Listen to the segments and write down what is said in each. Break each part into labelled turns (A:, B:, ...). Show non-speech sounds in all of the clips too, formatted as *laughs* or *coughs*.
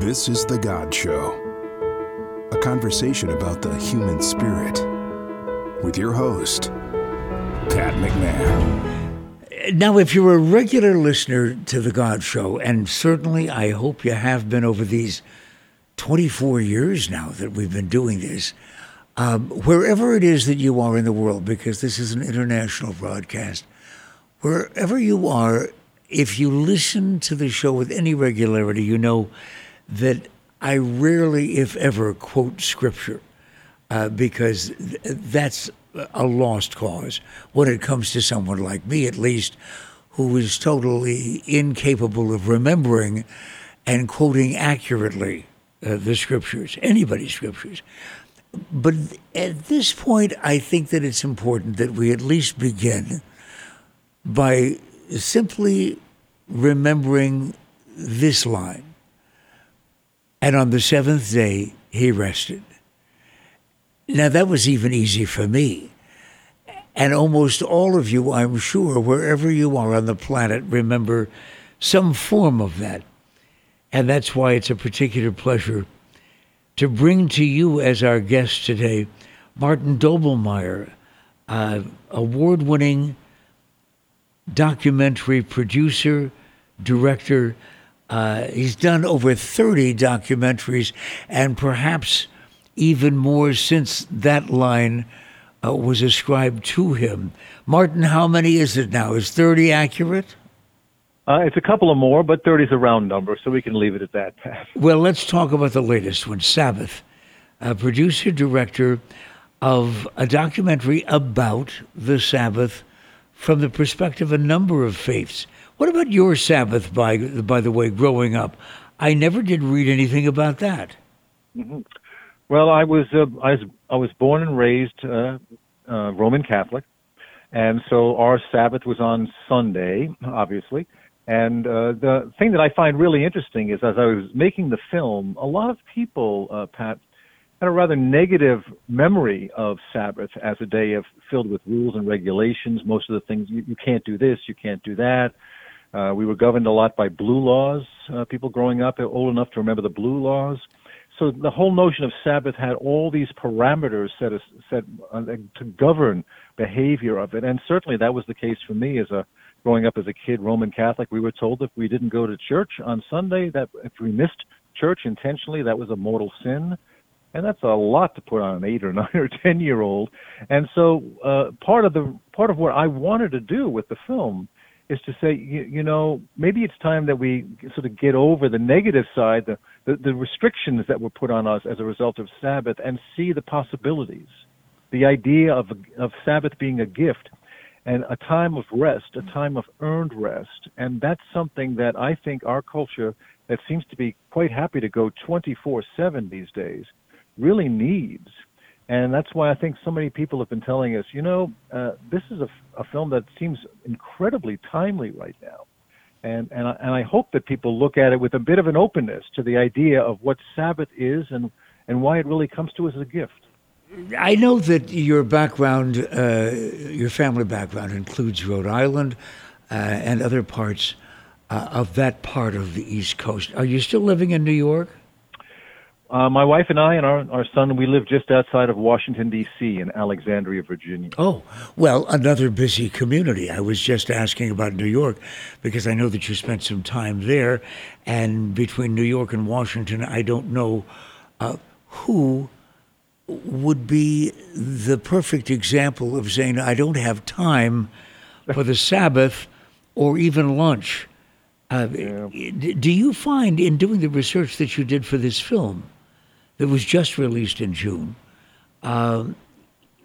A: This is The God Show, a conversation about the human spirit with your host, Pat McMahon.
B: Now, if you're a regular listener to The God Show, and certainly I hope you have been over these 24 years now that we've been doing this, um, wherever it is that you are in the world, because this is an international broadcast, wherever you are, if you listen to the show with any regularity, you know that I rarely, if ever, quote scripture uh, because th- that's a lost cause when it comes to someone like me, at least, who is totally incapable of remembering and quoting accurately uh, the scriptures, anybody's scriptures. But at this point, I think that it's important that we at least begin by simply remembering this line. And on the seventh day, he rested. Now, that was even easy for me. And almost all of you, I'm sure, wherever you are on the planet, remember some form of that. And that's why it's a particular pleasure to bring to you as our guest today Martin Doblmeier, uh, award winning documentary producer, director. Uh, he's done over 30 documentaries and perhaps even more since that line uh, was ascribed to him. Martin, how many is it now? Is 30 accurate?
C: Uh, it's a couple of more, but 30 is a round number, so we can leave it at that. *laughs*
B: Well, let's talk about the latest one Sabbath, a producer director of a documentary about the Sabbath from the perspective of a number of faiths. What about your Sabbath, by, by the way, growing up? I never did read anything about that.
C: Mm-hmm. Well, I was uh, I was I was born and raised uh, uh, Roman Catholic, and so our Sabbath was on Sunday, obviously. And uh, the thing that I find really interesting is, as I was making the film, a lot of people, uh, Pat, had a rather negative memory of Sabbath as a day of filled with rules and regulations. Most of the things you, you can't do this, you can't do that. Uh, we were governed a lot by blue laws. Uh, people growing up old enough to remember the blue laws. So the whole notion of Sabbath had all these parameters set, set uh, to govern behavior of it, and certainly that was the case for me as a growing up as a kid, Roman Catholic. We were told if we didn't go to church on Sunday, that if we missed church intentionally, that was a mortal sin, and that's a lot to put on an eight or *laughs* nine or ten year old. And so uh, part of the part of what I wanted to do with the film is to say, you, you know, maybe it's time that we sort of get over the negative side, the, the, the restrictions that were put on us as a result of Sabbath, and see the possibilities. The idea of of Sabbath being a gift and a time of rest, a time of earned rest, and that's something that I think our culture that seems to be quite happy to go 24/7 these days really needs. And that's why I think so many people have been telling us, you know, uh, this is a, a film that seems incredibly timely right now. And, and, I, and I hope that people look at it with a bit of an openness to the idea of what Sabbath is and, and why it really comes to us as a gift.
B: I know that your background, uh, your family background, includes Rhode Island uh, and other parts uh, of that part of the East Coast. Are you still living in New York?
C: Uh, my wife and I and our, our son, we live just outside of Washington, D.C., in Alexandria, Virginia.
B: Oh, well, another busy community. I was just asking about New York because I know that you spent some time there. And between New York and Washington, I don't know uh, who would be the perfect example of saying, I don't have time for the Sabbath or even lunch. Uh, yeah. Do you find in doing the research that you did for this film that was just released in June, uh,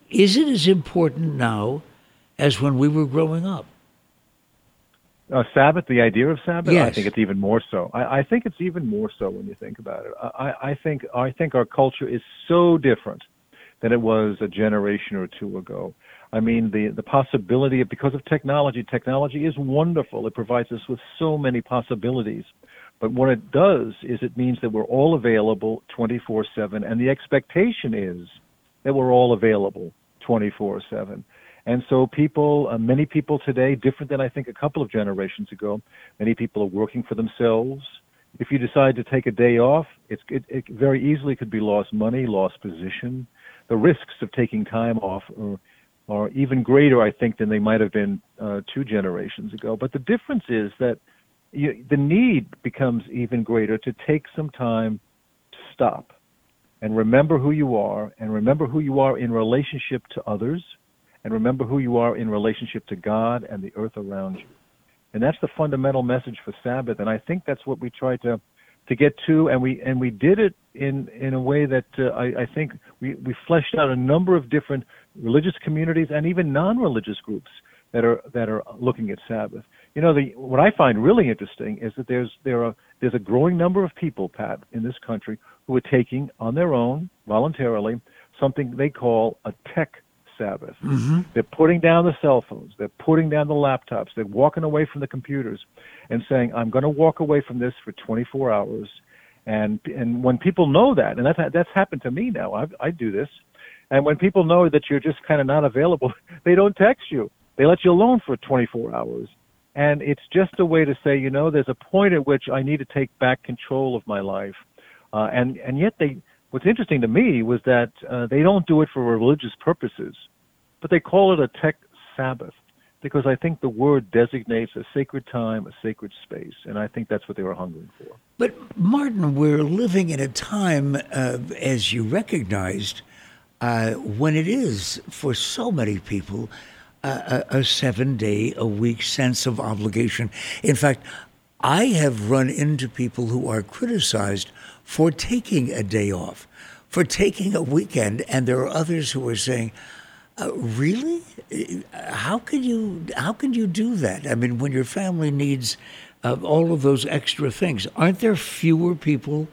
B: is it as important now as when we were growing up?
C: Uh, Sabbath, the idea of Sabbath,
B: yes.
C: I think it's even more so. I, I, think it's even more so when you think about it. I, I, think I think our culture is so different than it was a generation or two ago. I mean, the the possibility of because of technology, technology is wonderful. It provides us with so many possibilities. But what it does is it means that we're all available 24/7, and the expectation is that we're all available 24/7. And so people, uh, many people today, different than I think a couple of generations ago, many people are working for themselves, if you decide to take a day off, it, it very easily could be lost money, lost position. The risks of taking time off are, are even greater, I think, than they might have been uh, two generations ago. But the difference is that you, the need becomes even greater to take some time to stop and remember who you are and remember who you are in relationship to others and remember who you are in relationship to God and the earth around you. And that's the fundamental message for Sabbath. And I think that's what we tried to to get to, and we and we did it in in a way that uh, I, I think we we fleshed out a number of different religious communities and even non-religious groups that are that are looking at Sabbath. You know, the what I find really interesting is that there's there are there's a growing number of people, Pat, in this country who are taking on their own voluntarily something they call a tech Sabbath.
B: Mm-hmm.
C: They're putting down the cell phones. They're putting down the laptops. They're walking away from the computers and saying, "I'm going to walk away from this for 24 hours." And and when people know that, and that's that's happened to me now. I I do this, and when people know that you're just kind of not available, *laughs* they don't text you. They let you alone for 24 hours. And it's just a way to say, you know, there's a point at which I need to take back control of my life. Uh, and and yet they what's interesting to me was that uh, they don't do it for religious purposes, but they call it a tech Sabbath because I think the word designates a sacred time, a sacred space, and I think that's what they were hungering for.
B: But Martin, we're living in a time, uh, as you recognized, uh, when it is for so many people a, a seven day a week sense of obligation. In fact, I have run into people who are criticized for taking a day off, for taking a weekend, and there are others who are saying, uh, "Really? How can you? How can you do that? I mean, when your family needs uh, all of those extra things, aren't there fewer people,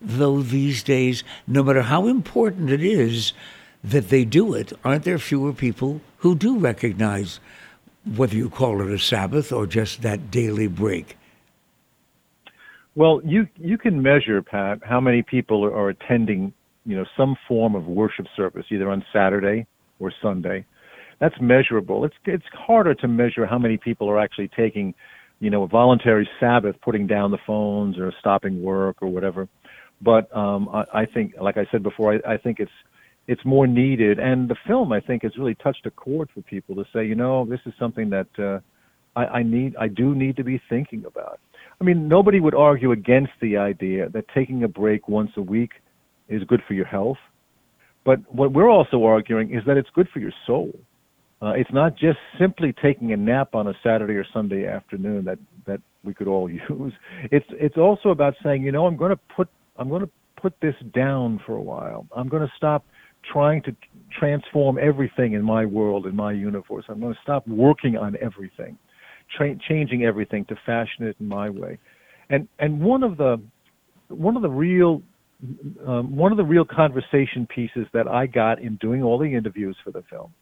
B: though these days, no matter how important it is that they do it, aren't there fewer people who do recognize whether you call it a Sabbath or just that daily break?"
C: Well, you you can measure, Pat, how many people are, attending, you know, some form of worship service, either on Saturday or Sunday. That's measurable. It's it's harder to measure how many people are actually taking, you know, a voluntary Sabbath, putting down the phones or stopping work or whatever. But um, I, I think, like I said before, I, I think it's it's more needed. And the film, I think, has really touched a chord for people to say, you know, this is something that uh, I, I need, I do need to be thinking about. I mean, nobody would argue against the idea that taking a break once a week is good for your health. But what we're also arguing is that it's good for your soul. Uh, it's not just simply taking a nap on a Saturday or Sunday afternoon that that we could all *laughs* use. It's it's also about saying, you know, I'm going to put I'm going to put this down for a while. I'm going to stop trying to transform everything in my world, in my universe. I'm going to stop working on everything tra- changing everything to fashion it in my way. And and one of the one of the real um, one of the real conversation pieces that I got in doing all the interviews for the film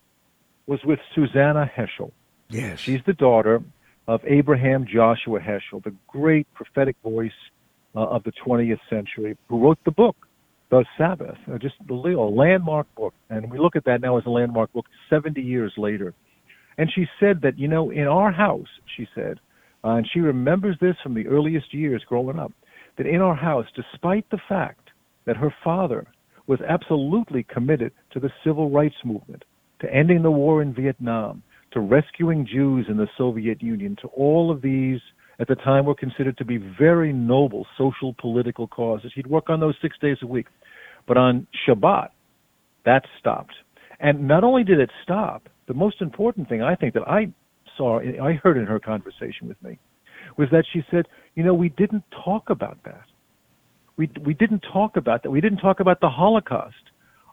C: was with Susannah Heschel.
B: Yes,
C: she's the daughter of Abraham Joshua Heschel, the great prophetic voice uh, of the 20th century, who wrote the book the Sabbath, uh, just a landmark book. And we look at that now as a landmark book 70 years later. And she said that, you know, in our house, she said, uh, and she remembers this from the earliest years growing up, that in our house, despite the fact that her father was absolutely committed to the civil rights movement, to ending the war in Vietnam, to rescuing Jews in the Soviet Union, to all of these at the time were considered to be very noble social political causes. He'd work on those six days a week. But on Shabbat, that stopped. And not only did it stop, the most important thing I think that I saw, I heard in her conversation with me, was that she said, you know, we didn't talk about that. We we didn't talk about that. We didn't talk about the Holocaust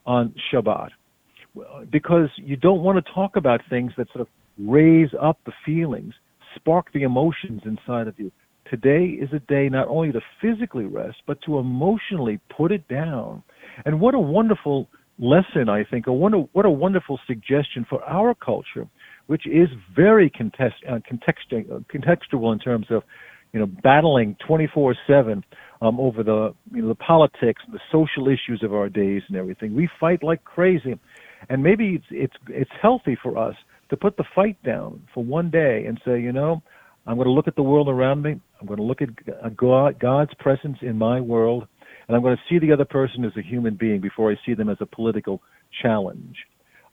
C: on Shabbat because you don't want to talk about things that sort of raise up the feelings, spark the emotions inside of you. Today is a day not only to physically rest, but to emotionally put it down. And what a wonderful lesson, I think, a, what a wonderful suggestion for our culture, which is very contest, uh, contextual, uh, contextual in terms of, you know, battling 24/7 um, over the you know the politics, and the social issues of our days, and everything. We fight like crazy, and maybe it's it's it's healthy for us to put the fight down for one day and say, you know, I'm going to look at the world around me. I'm going to look at God, God's presence in my world, and I'm going to see the other person as a human being before I see them as a political challenge.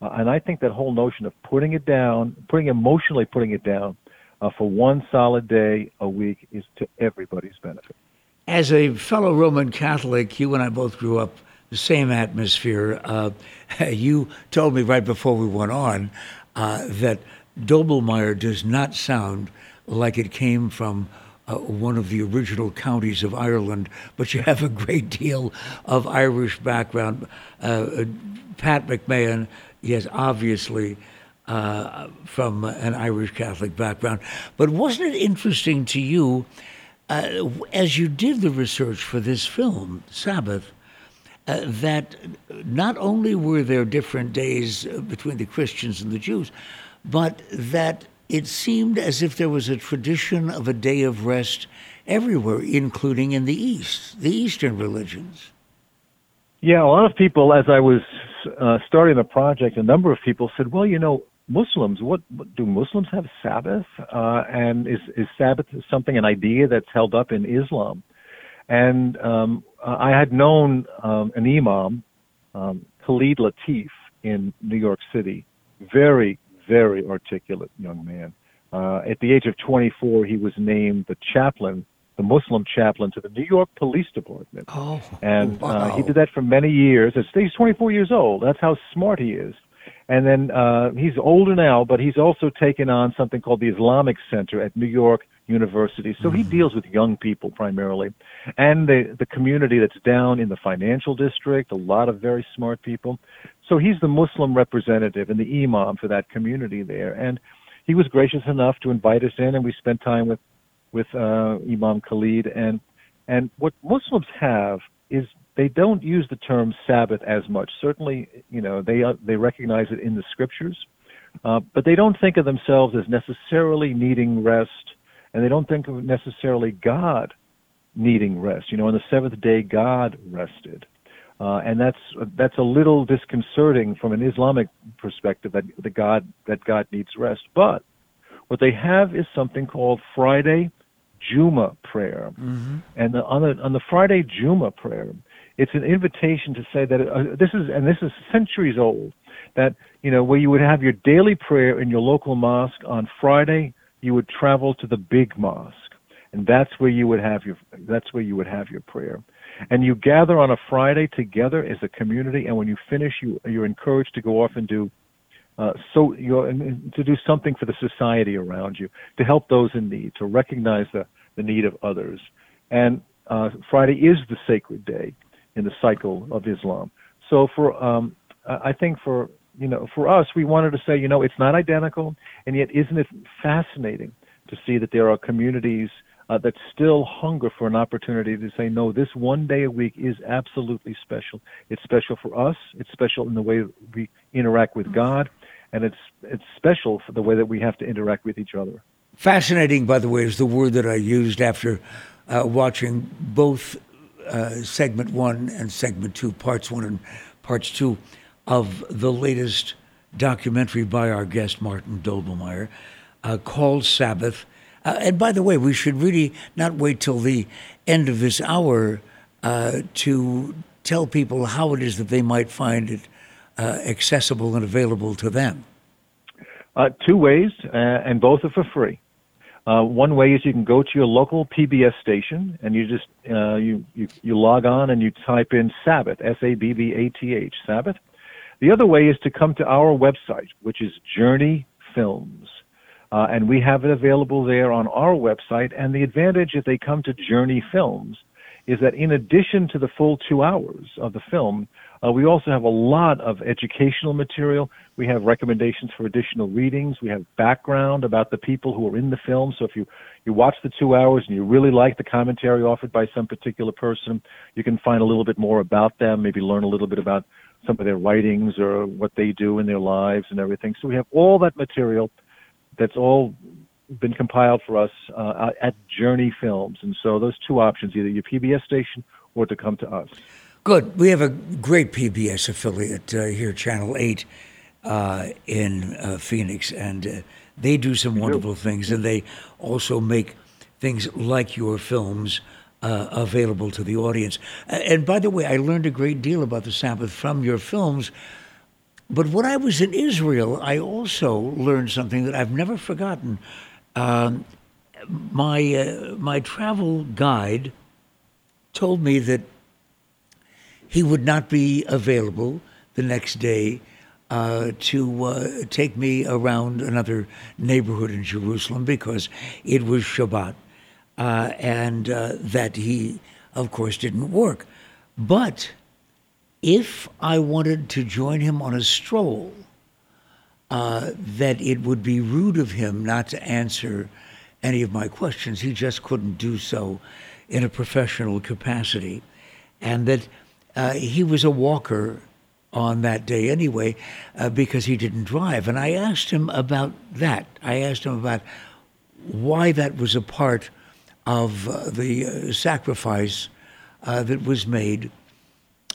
C: Uh, and I think that whole notion of putting it down, putting emotionally putting it down uh, for one solid day a week is to everybody's benefit.
B: As a fellow Roman Catholic, you and I both grew up the same atmosphere. Uh, *laughs* you told me right before we went on uh, that Doblmeier does not sound like it came from uh, one of the original counties of Ireland, but you have a great deal of Irish background. Uh, Pat McMahon, yes, obviously uh, from an Irish Catholic background. But wasn't it interesting to you, uh, as you did the research for this film, Sabbath, uh, that not only were there different days between the Christians and the Jews, but that it seemed as if there was a tradition of a day of rest everywhere, including in the East, the Eastern religions.
C: Yeah, a lot of people, as I was uh, starting the project, a number of people said, well, you know, Muslims, what, what do Muslims have Sabbath? Uh, and is, is Sabbath something, an idea that's held up in Islam? And um, I had known um, an imam, um, Khalid Latif, in New York City, very, very articulate young man. Uh, at the age of 24, he was named the chaplain, the Muslim chaplain to the New York Police Department.
B: Oh,
C: and
B: wow.
C: uh, he did that for many years. He's 24 years old. That's how smart he is. And then uh, he's older now, but he's also taken on something called the Islamic Center at New York University. So he deals with young people primarily, and the the community that's down in the financial district. A lot of very smart people. So he's the Muslim representative and the imam for that community there. And he was gracious enough to invite us in, and we spent time with with uh, Imam Khalid. And and what Muslims have is they don't use the term Sabbath as much. Certainly, you know they uh, they recognize it in the scriptures, uh, but they don't think of themselves as necessarily needing rest, and they don't think of necessarily God needing rest. You know, on the seventh day, God rested. Uh, and that's that's a little disconcerting from an Islamic perspective that the God that God needs rest. But what they have is something called Friday Juma prayer,
B: mm-hmm.
C: and the, on the on the Friday Juma prayer, it's an invitation to say that uh, this is and this is centuries old. That you know where you would have your daily prayer in your local mosque on Friday, you would travel to the big mosque, and that's where you would have your that's where you would have your prayer and you gather on a Friday together as a community. And when you finish, you you're encouraged to go off and do uh, so you're to do something for the society around you, to help those in need, to recognize the the need of others. And uh, Friday is the sacred day in the cycle of Islam. So for um, I think for you know for us, we wanted to say you know it's not identical, and yet isn't it fascinating to see that there are communities uh, that still hunger for an opportunity to say, no, this one day a week is absolutely special. It's special for us. It's special in the way we interact with God, and it's it's special for the way that we have to interact with each other.
B: Fascinating, by the way, is the word that I used after uh, watching both uh, segment one and segment two, parts one and parts two of the latest documentary by our guest Martin Doblmeier uh, called Sabbath uh, and by the way, we should really not wait till the end of this hour uh, to tell people how it is that they might find it uh, accessible and available to them.
C: Uh, two ways, uh, and both are for free. One way is you can go to your local PBS station and you just you, you you log on and you type in Sabbath S A B B A T H Sabbath. The other way is to come to our website, which is Journey Films. Uh, and we have it available there on our website. And the advantage if they come to Journey Films is that in addition to the full two hours of the film, uh, we also have a lot of educational material. We have recommendations for additional readings. We have background about the people who are in the film. So if you, you watch the two hours and you really like the commentary offered by some particular person, you can find a little bit more about them, maybe learn a little bit about some of their writings or what they do in their lives and everything. So we have all that material that's all been compiled for us uh, at Journey Films. And so those two options, either your PBS station or to come to us.
B: Good. We have a great PBS affiliate uh, here, Channel 8 uh, in uh, Phoenix, and uh, they do some wonderful things. And they also make things like your films uh, available to the audience. And by the way, I learned a great deal about the Sabbath from your films. But when I was in Israel, I also learned something that I've never forgotten. Um, my uh, my travel guide told me that he would not be available the next day uh, to uh, take me around another neighborhood in Jerusalem because it was Shabbat, uh, and uh, that he, of course, didn't work. But if I wanted to join him on a stroll, uh, that it would be rude of him not to answer any of my questions. He just couldn't do so in a professional capacity. And that uh, he was a walker on that day anyway uh, because he didn't drive. And I asked him about that. I asked him about why that was a part of uh, the uh, sacrifice uh, that was made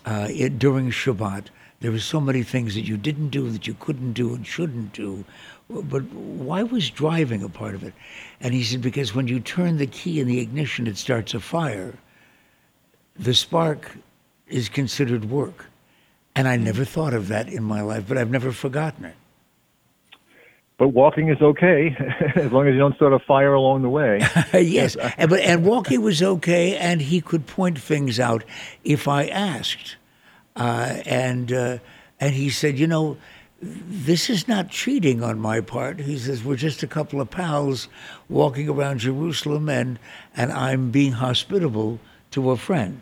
B: it, during Shabbat. There were so many things that you didn't do, that you couldn't do, and shouldn't do but why was driving a part of it? And he said, because when you turn the key in the ignition, it starts a fire. The spark is considered work. And I never thought of that in my life, but I've never forgotten it.
C: But walking is okay *laughs* as long as you don't start a fire along the way. *laughs*
B: yes, and, but and walking was okay, and he could point things out if I asked. Uh, and uh, and he said, you know, this is not cheating on my part. He says, we're just a couple of pals walking around Jerusalem and, and I'm being hospitable to a friend.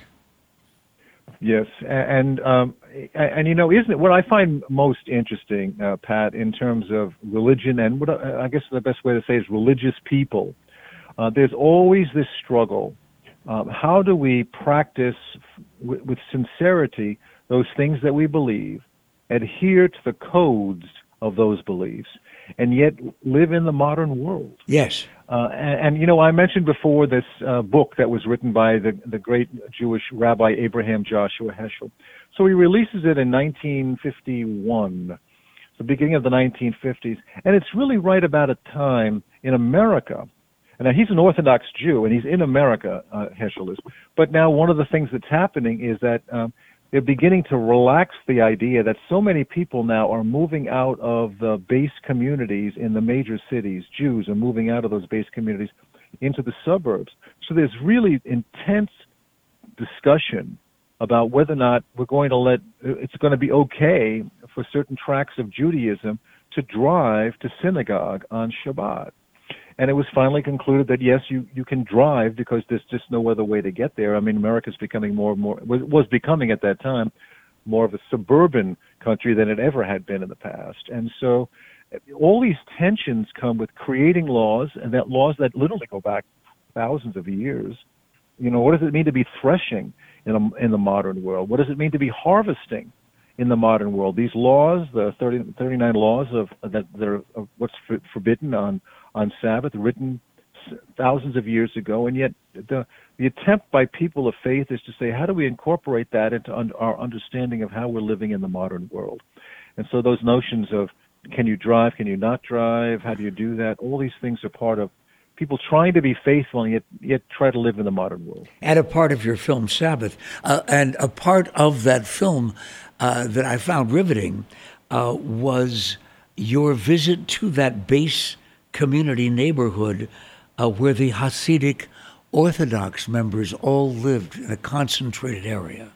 C: Yes, and um, and, you know, isn't it what I find most interesting, uh, Pat, in terms of religion and what I guess the best way to say is religious people. Uh, there's always this struggle. Um, how do we practice with sincerity those things that we believe, adhere to the codes of those beliefs, and yet live in the modern world.
B: Yes.
C: Uh, and, and, you know, I mentioned before this uh, book that was written by the, the great Jewish Rabbi Abraham Joshua Heschel. So he releases it in 1951, the beginning of the 1950s, and it's really right about a time in America. And now he's an Orthodox Jew, and he's in America, uh, Heschel is. But now one of the things that's happening is that um, they're beginning to relax the idea that so many people now are moving out of the base communities in the major cities. Jews are moving out of those base communities into the suburbs. So there's really intense discussion about whether or not we're going to let it's going to be okay for certain tracts of Judaism to drive to synagogue on Shabbat and it was finally concluded that yes, you you can drive because there's just no other way to get there. I mean, America's becoming more and more was, was becoming at that time more of a suburban country than it ever had been in the past, and so all these tensions come with creating laws and that laws that literally go back thousands of years. You know, what does it mean to be threshing in a, in the modern world? What does it mean to be harvesting? in the modern world. These laws, the 30, 39 laws of that, that are of what's forbidden on on Sabbath, written thousands of years ago, and yet the the attempt by people of faith is to say, how do we incorporate that into un- our understanding of how we're living in the modern world? And so those notions of can you drive, can you not drive, how do you do that? All these things are part of people trying to be faithful and yet yet try to live in the modern world.
B: And a part of your film Sabbath, uh, and a part of that film uh, that I found riveting uh, was your visit to that base community neighborhood uh, where the Hasidic Orthodox members all lived in a concentrated area.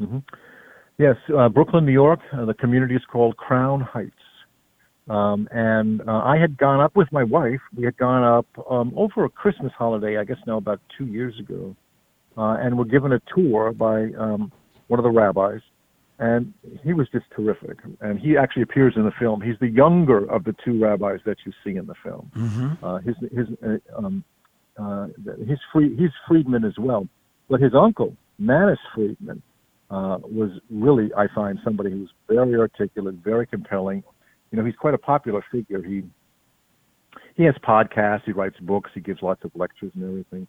C: Mm-hmm. Yes, uh, Brooklyn, New York. Uh, the community is called Crown Heights. Um, and uh, I had gone up with my wife. We had gone up um, over a Christmas holiday, I guess now about two years ago, uh, and were given a tour by um, one of the rabbis and he was just terrific. And he actually appears in the film. He's the younger of the two rabbis that you see in the film.
B: Mm-hmm.
C: Uh, his his uh, um, uh, he's free he's Friedman as well, but his uncle Manis Friedman uh, was really I find somebody who's very articulate, very compelling. You know, he's quite a popular figure. He he has podcasts, he writes books, he gives lots of lectures and everything.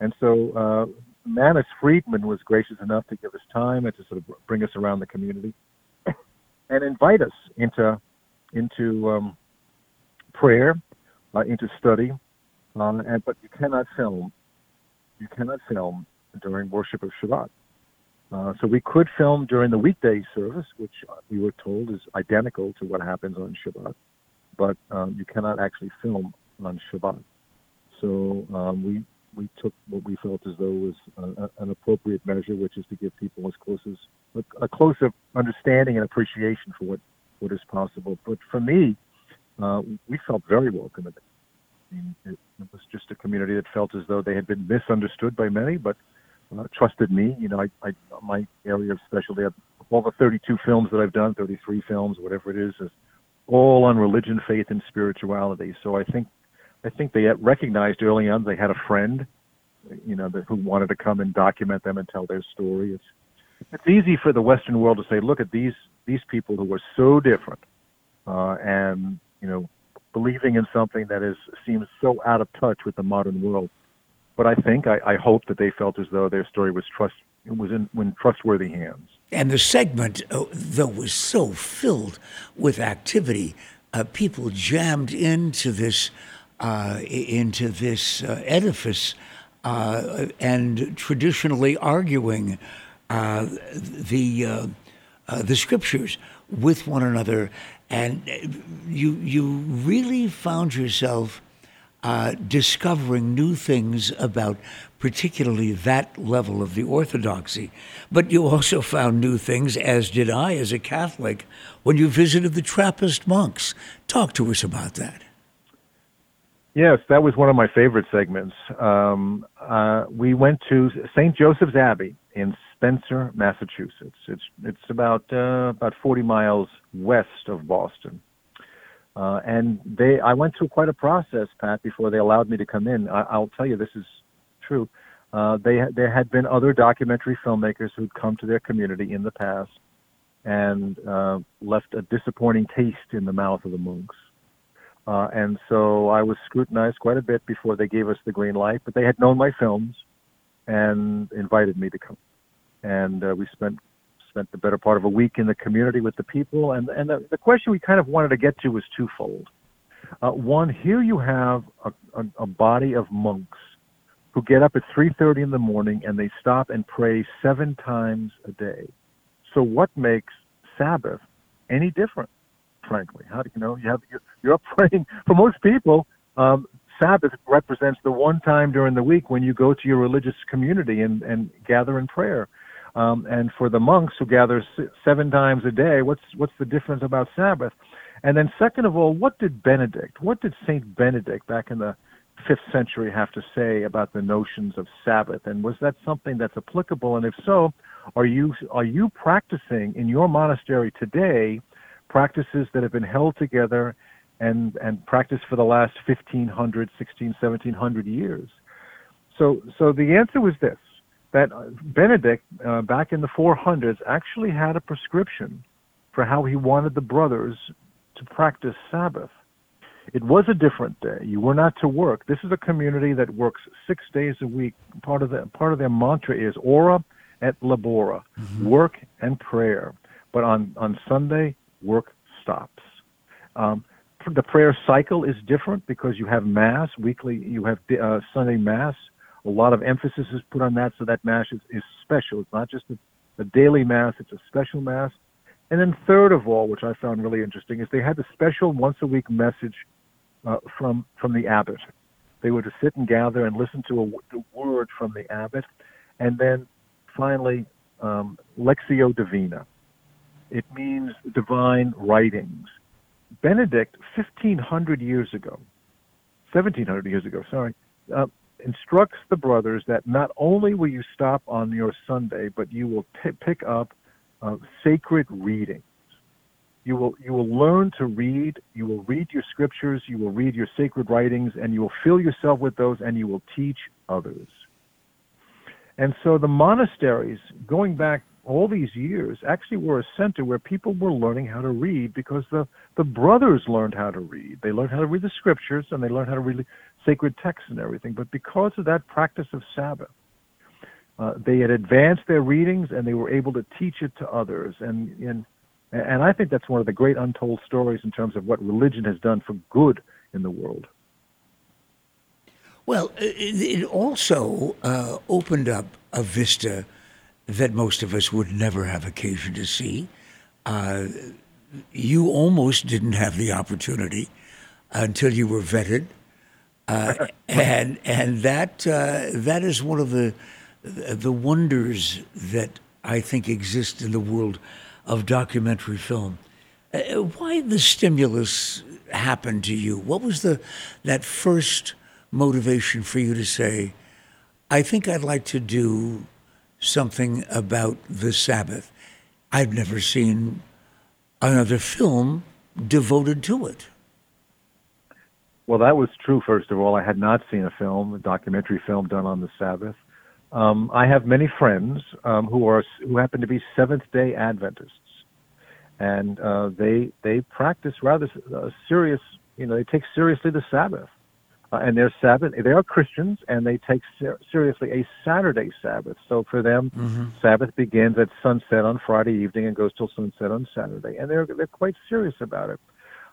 C: And so uh, Manis Friedman was gracious enough to give us time and to sort of bring us around the community *coughs* and invite us into into um, prayer, uh, into study, Um, and but you cannot film. You cannot film during worship of Shabbat. Uh, so we could film during the weekday service, which we were told is identical to what happens on Shabbat, but um, you cannot actually film on Shabbat. So um, we we took what we felt as though was a, an appropriate measure, which is to give people as close as a, a closer understanding and appreciation for what what is possible. But for me, uh, we felt very welcome. It, it, it was just a community that felt as though they had been misunderstood by many, but uh, trusted me. You know, I, I my area of specialty, all the 32 films that I've done, 33 films, whatever it is, is all on religion, faith, and spirituality. So I think I think they recognized early on they had a friend, you know, that, who wanted to come and document them and tell their story. It's it's easy for the Western world to say, look at these these people who are so different, uh, and you know, believing in something that is seems so out of touch with the modern world. But I think I, I hope that they felt as though their story was trust was in, in trustworthy hands.
B: And the segment, uh, though, was so filled with activity. Uh, people jammed into this uh, into this uh, edifice uh, and traditionally arguing uh, the uh, the scriptures with one another, and you you really found yourself discovering new things about particularly that level of the orthodoxy. But you also found new things, as did I as a Catholic, when you visited the Trappist monks. Talk to us about that.
C: Yes, that was one of my favorite segments. Um, uh, we went to St. Joseph's Abbey in Spencer, Massachusetts. It's it's about uh, about 40 miles west of Boston. Uh, and they, I went through quite a process, Pat, before they allowed me to come in. I, will tell you, this is true. Uh, they there had been other documentary filmmakers who'd come to their community in the past and uh, left a disappointing taste in the mouth of the monks. Uh, and so I was scrutinized quite a bit before they gave us the green light. But they had known my films and invited me to come. And uh, we spent spent the better part of a week in the community with the people. And and the, the question we kind of wanted to get to was twofold. Uh, one, here you have a, a, a body of monks who get up at 3:30 in the morning and they stop and pray seven times a day. So what makes Sabbath any different? Frankly. How do you know you have you're, up praying *laughs* for most people? Um, Sabbath represents the one time during the week when you go to your religious community and, and gather in prayer. Um, and for the monks who gather seven times a day, what's what's the difference about Sabbath? And then, second of all, what did Benedict, what did Saint Benedict back in the fifth century have to say about the notions of Sabbath? And was that something that's applicable? And if so, are you are you practicing in your monastery today practices that have been held together and and practiced for the last 1500 16 1700 years. So so the answer was this that benedict uh, back in the 400s actually had a prescription for how he wanted the brothers to practice sabbath. It was a different day. You were not to work. This is a community that works 6 days a week. Part of the part of their mantra is ora et labora mm-hmm. work and prayer. But on on sunday work stops. Um, the prayer cycle is different because you have Mass weekly, you have uh, Sunday Mass. A lot of emphasis is put on that, so that Mass is, is special. It's not just a, a daily Mass, it's a special Mass. And then, third of all, which I found really interesting, is they had the special once a week message uh, from from the abbot. They were to sit and gather and listen to a, a word from the abbot, and then finally, um, Lectio Divina. It means divine writings. Benedict, 1500 years ago, 1700 years ago, sorry, uh, instructs the brothers that not only will you stop on your Sunday, but you will pick up uh, sacred readings. You will you will learn to read. You will read your scriptures. You will read your sacred writings, and you will fill yourself with those, and you will teach others. And so the monasteries, going back all these years actually were a center where people were learning how to read because the, the brothers learned how to read. They learned how to read the scriptures and they learned how to read sacred texts and everything. But because of that practice of Sabbath, uh, they had advanced their readings and they were able to teach it to others. And, and, and I think that's one of the great untold stories in terms of what religion has done for good in the world.
B: Well, it, also uh, opened up a vista that most of us would never have occasion to see. Uh, you almost didn't have the opportunity until you were vetted, uh, *laughs* and and that uh, that is one of the the wonders that I think exist in the world of documentary film. Uh, why the stimulus happened to you? What was the that first motivation for you to say, "I think I'd like to do something about the Sabbath"? I've never seen another film devoted to it.
C: Well, that was true. First of all, I had not seen a film, a documentary film done on the Sabbath. Um, I have many friends um, who are who happen to be Seventh Day Adventists, and uh, they they practice rather uh, serious. You know, they take seriously the Sabbath, uh, and their Sabbath. They are Christians, and they take ser- seriously a Saturday Sabbath. So for them, mm-hmm. Sabbath begins at sunset on Friday evening and goes till sunset on Saturday, and they're they're quite serious about it.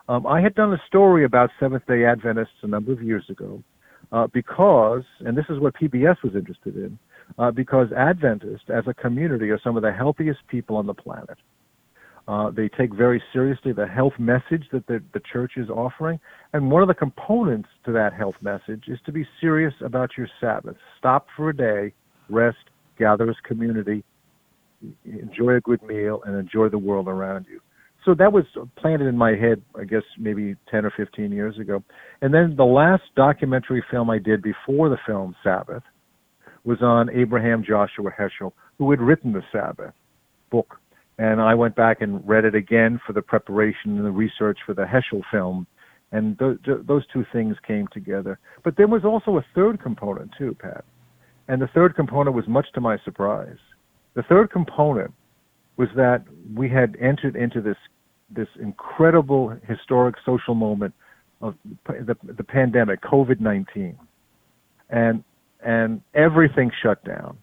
C: Um, I had done a story about Seventh Day Adventists a number of years ago, uh, because, and this is what PBS was interested in, uh, because Adventists as a community are some of the healthiest people on the planet. Uh, they take very seriously the health message that the, the church is offering. And one of the components to that health message is to be serious about your Sabbath. Stop for a day, rest, gather as community, enjoy a good meal, and enjoy the world around you. So that was planted in my head, I guess, maybe 10 or 15 years ago. And then the last documentary film I did before the film Sabbath was on Abraham Joshua Heschel, who had written the Sabbath book and I went back and read it again for the preparation and the research for the Heschel film, and th- those two things came together. But there was also a third component too, Pat, and the third component was much to my surprise. The third component was that we had entered into this this incredible historic social moment of the, the pandemic, COVID nineteen, and and everything shut down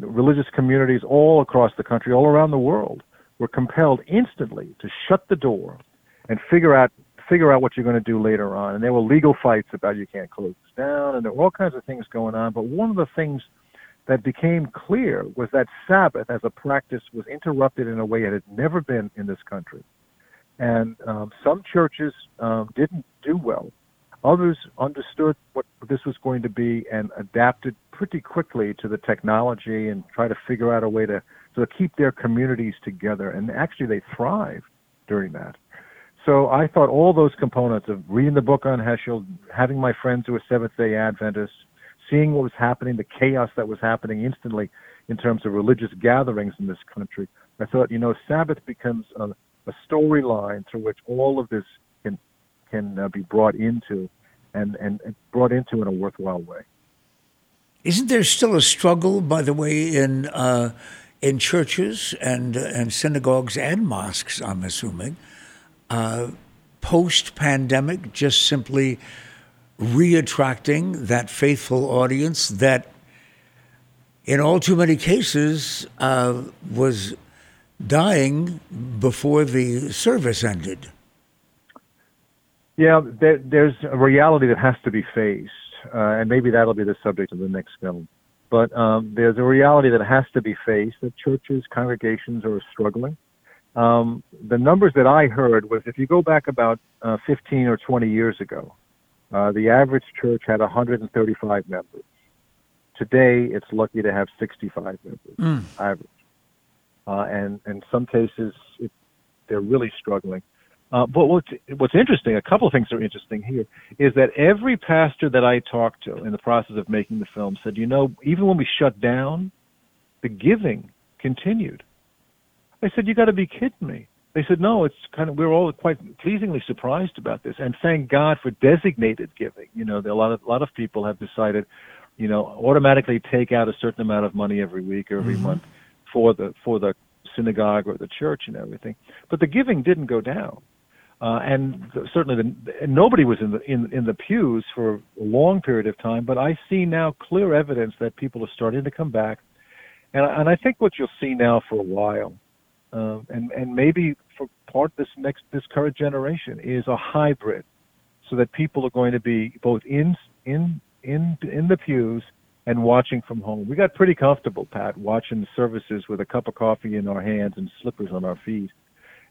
C: religious communities all across the country, all around the world, were compelled instantly to shut the door and figure out figure out what you're going to do later on. And there were legal fights about you can't close this down, and there were all kinds of things going on. But one of the things that became clear was that Sabbath as a practice was interrupted in a way it had never been in this country. And um, some churches um, didn't do well Others understood what this was going to be and adapted pretty quickly to the technology and try to figure out a way to to keep their communities together. And actually, they thrived during that. So I thought all those components of reading the book on Heschel, having my friends who were Seventh Day Adventists, seeing what was happening, the chaos that was happening instantly in terms of religious gatherings in this country, I thought, you know, Sabbath becomes a, a storyline through which all of this can uh, be brought into and, and, and brought into in a worthwhile way.
B: Isn't there still a struggle, by the way, in uh, in churches and uh, and synagogues and mosques? I'm assuming uh, post pandemic, just simply reattracting that faithful audience that, in all too many cases, uh, was dying before the service ended.
C: Yeah, there, there's a reality that has to be faced, uh, and maybe that'll be the subject of the next film. But um, there's a reality that has to be faced that churches, congregations are struggling. Um, the numbers that I heard was if you go back about uh, 15 or 20 years ago, uh, the average church had 135 members. Today, it's lucky to have 65 members mm. average, uh, and in some cases, it, they're really struggling. Uh, but what's what's interesting, a couple of things are interesting here, is that every pastor that I talked to in the process of making the film said, you know, even when we shut down, the giving continued. I said, you got to be kidding me. They said, no, it's kind of we're all quite pleasingly surprised about this, and thank God for designated giving. You know, a lot of a lot of people have decided, you know, automatically take out a certain amount of money every week or every mm-hmm. month for the for the synagogue or the church and everything. But the giving didn't go down. Uh, and certainly the, nobody was in the in, in the pews for a long period of time. But I see now clear evidence that people are starting to come back, and and I think what you'll see now for a while, uh, and and maybe for part this next this current generation is a hybrid, so that people are going to be both in in in in the pews and watching from home. We got pretty comfortable, Pat, watching services with a cup of coffee in our hands and slippers on our feet,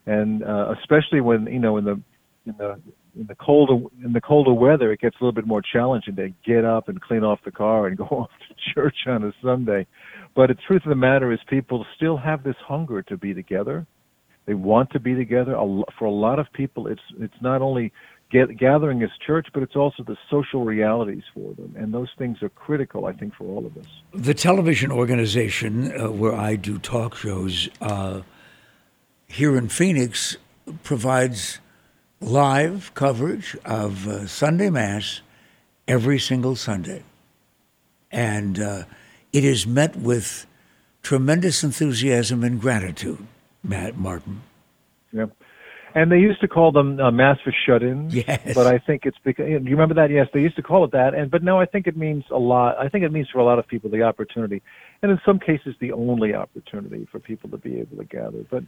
C: and uh, especially when you know in the in the in the colder in the colder weather, it gets a little bit more challenging to get up and clean off the car and *laughs* go off to church on a Sunday. But the truth of the matter is, people still have this hunger to be together. They want to be together. For a lot of people, it's it's not only get, gathering as church, but it's also the social realities for them, and those things are critical, I think, for all of us.
B: The television organization uh, where I do talk shows uh, here in Phoenix provides live coverage of uh, Sunday Mass every single Sunday. And uh, it is met with tremendous enthusiasm and gratitude, Matt Martin.
C: Yep. And they used to call them uh, mass for shut-ins.
B: Yes.
C: But I think it's because you remember that? Yes, they used to call it that. And but now I think it means a lot. I think it means for a lot of people the opportunity, and in some cases the only opportunity for people to be able to gather. But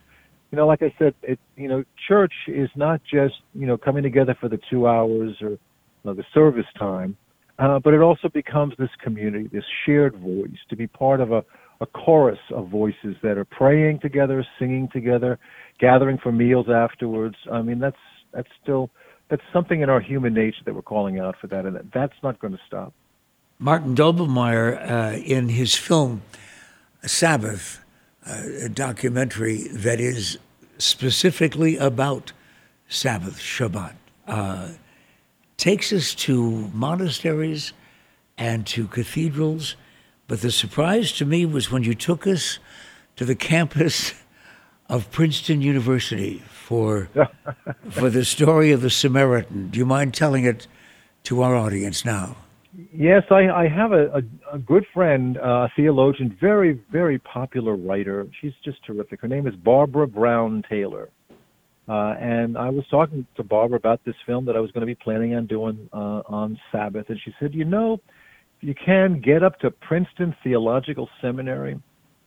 C: you know, like I said, it you know, church is not just you know coming together for the two hours or you know, the service time, uh, but it also becomes this community, this shared voice, to be part of a a chorus of voices that are praying together, singing together, gathering for meals afterwards. I mean, that's that's still that's something in our human nature that we're calling out for that, and that's not going to stop.
B: Martin Doblmeier, uh, in his film Sabbath, a documentary that is specifically about Sabbath, Shabbat, uh, takes us to monasteries and to cathedrals. But the surprise to me was when you took us to the campus of Princeton University for *laughs* for the story of the Samaritan. Do you mind telling it to our audience now?
C: Yes, I, I have a, a, a good friend, uh, a theologian, very, very popular writer. She's just terrific. Her name is Barbara Brown Taylor. Uh, and I was talking to Barbara about this film that I was going to be planning on doing uh, on Sabbath. And she said, You know, you can get up to Princeton Theological Seminary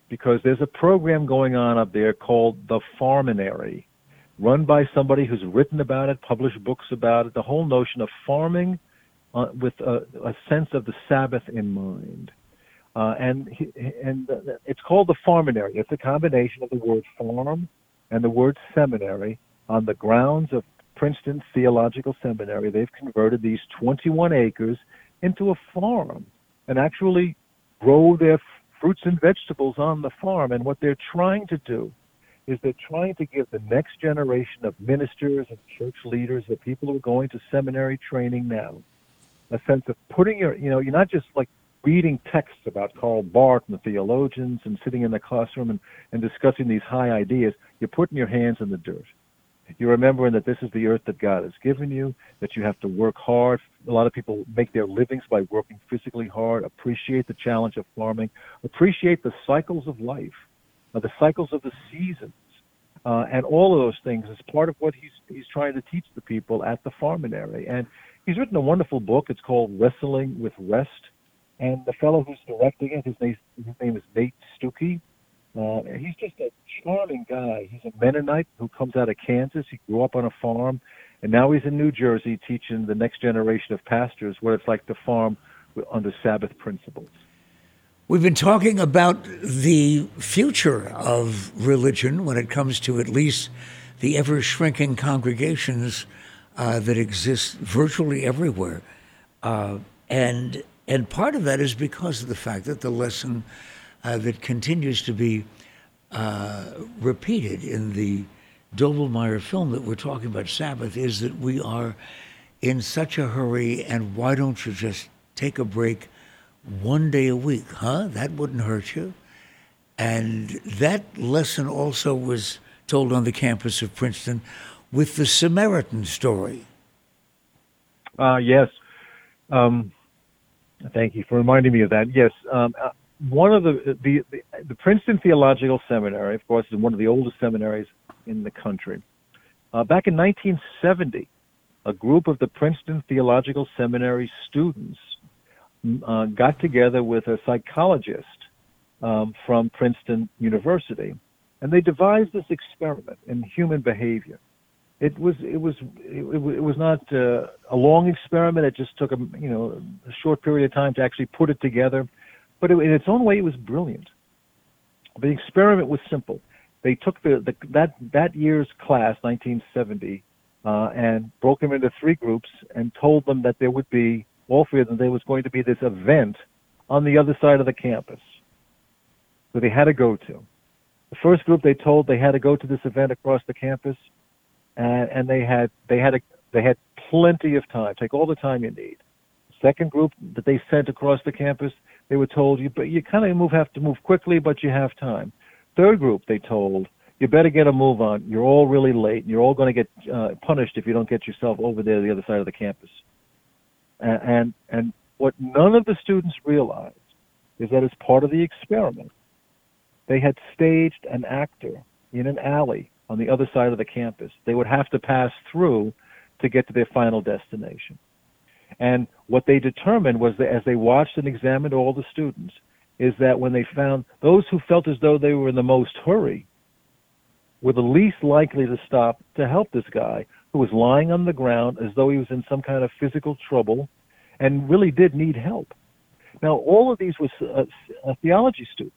C: because there's a program going on up there called the Farminary, run by somebody who's written about it, published books about it. The whole notion of farming uh, with a, a, sense of the Sabbath in mind. Uh, and and it's called the Farminary. It's a combination of the word farm and the word seminary. On the grounds of Princeton Theological Seminary, they've converted these 21 acres into a farm and actually grow their fruits and vegetables on the farm. And what they're trying to do is they're trying to give the next generation of ministers and church leaders, the people who are going to seminary training now, a sense of putting your, you know, you're not just like reading texts about Karl Barth and the theologians and sitting in the classroom and, and discussing these high ideas. You're putting your hands in the dirt. You're remembering that this is the earth that God has given you, that you have to work hard. A lot of people make their livings by working physically hard, appreciate the challenge of farming, appreciate the cycles of life, uh, the cycles of the seasons. Uh, and all of those things is part of what he's he's trying to teach the people at the Farminary. And he's written a wonderful book. It's called Wrestling with Rest. And the fellow who's directing it, his name, his name is Nate Stucky. Uh, he's just a charming guy. He's a Mennonite who comes out of Kansas. He grew up on a farm, and now he's in New Jersey teaching the next generation of pastors what it's like to farm under Sabbath principles.
B: We've been talking about the future of religion when it comes to at least the ever shrinking congregations uh, that exists virtually everywhere, uh, and and part of that is because of the fact that the lesson uh, that continues to be uh, repeated in the Doblmeier film that we're talking about, Sabbath, is that we are in such a hurry, and why don't you just take a break one day a week, huh? That wouldn't hurt you. And that lesson also was told on the campus of Princeton with the Samaritan story.
C: Uh, yes. Um, thank you for reminding me of that. Yes. Um, uh, one of the, the, the, the, Princeton Theological Seminary, of course, is one of the oldest seminaries in the country. Uh, back in 1970, a group of the Princeton Theological Seminary students uh, got together with a psychologist um, from Princeton University, and they devised this experiment in human behavior it was it was it, it was not uh, a long experiment. It just took a you know a short period of time to actually put it together, but it, in its own way, it was brilliant. The experiment was simple. They took the, the that that year's class, 1970, uh, and broke them into three groups and told them that there would be all three of them. There was going to be this event on the other side of the campus that they had to go to. The first group they told they had to go to this event across the campus, and, and they had they had a, they had plenty of time. Take all the time you need. Second group that they sent across the campus, they were told you but you kind of move have to move quickly, but you have time. Third group they told you better get a move on. You're all really late, and you're all going to get uh, punished if you don't get yourself over there to the other side of the campus. And, and and what none of the students realized is that as part of the experiment, they had staged an actor in an alley on the other side of the campus. They would have to pass through to get to their final destination. And what they determined was that as they watched and examined all the students, is that when they found those who felt as though they were in the most hurry were the least likely to stop to help this guy who was lying on the ground as though he was in some kind of physical trouble and really did need help. Now, all of these were uh, uh, theology students.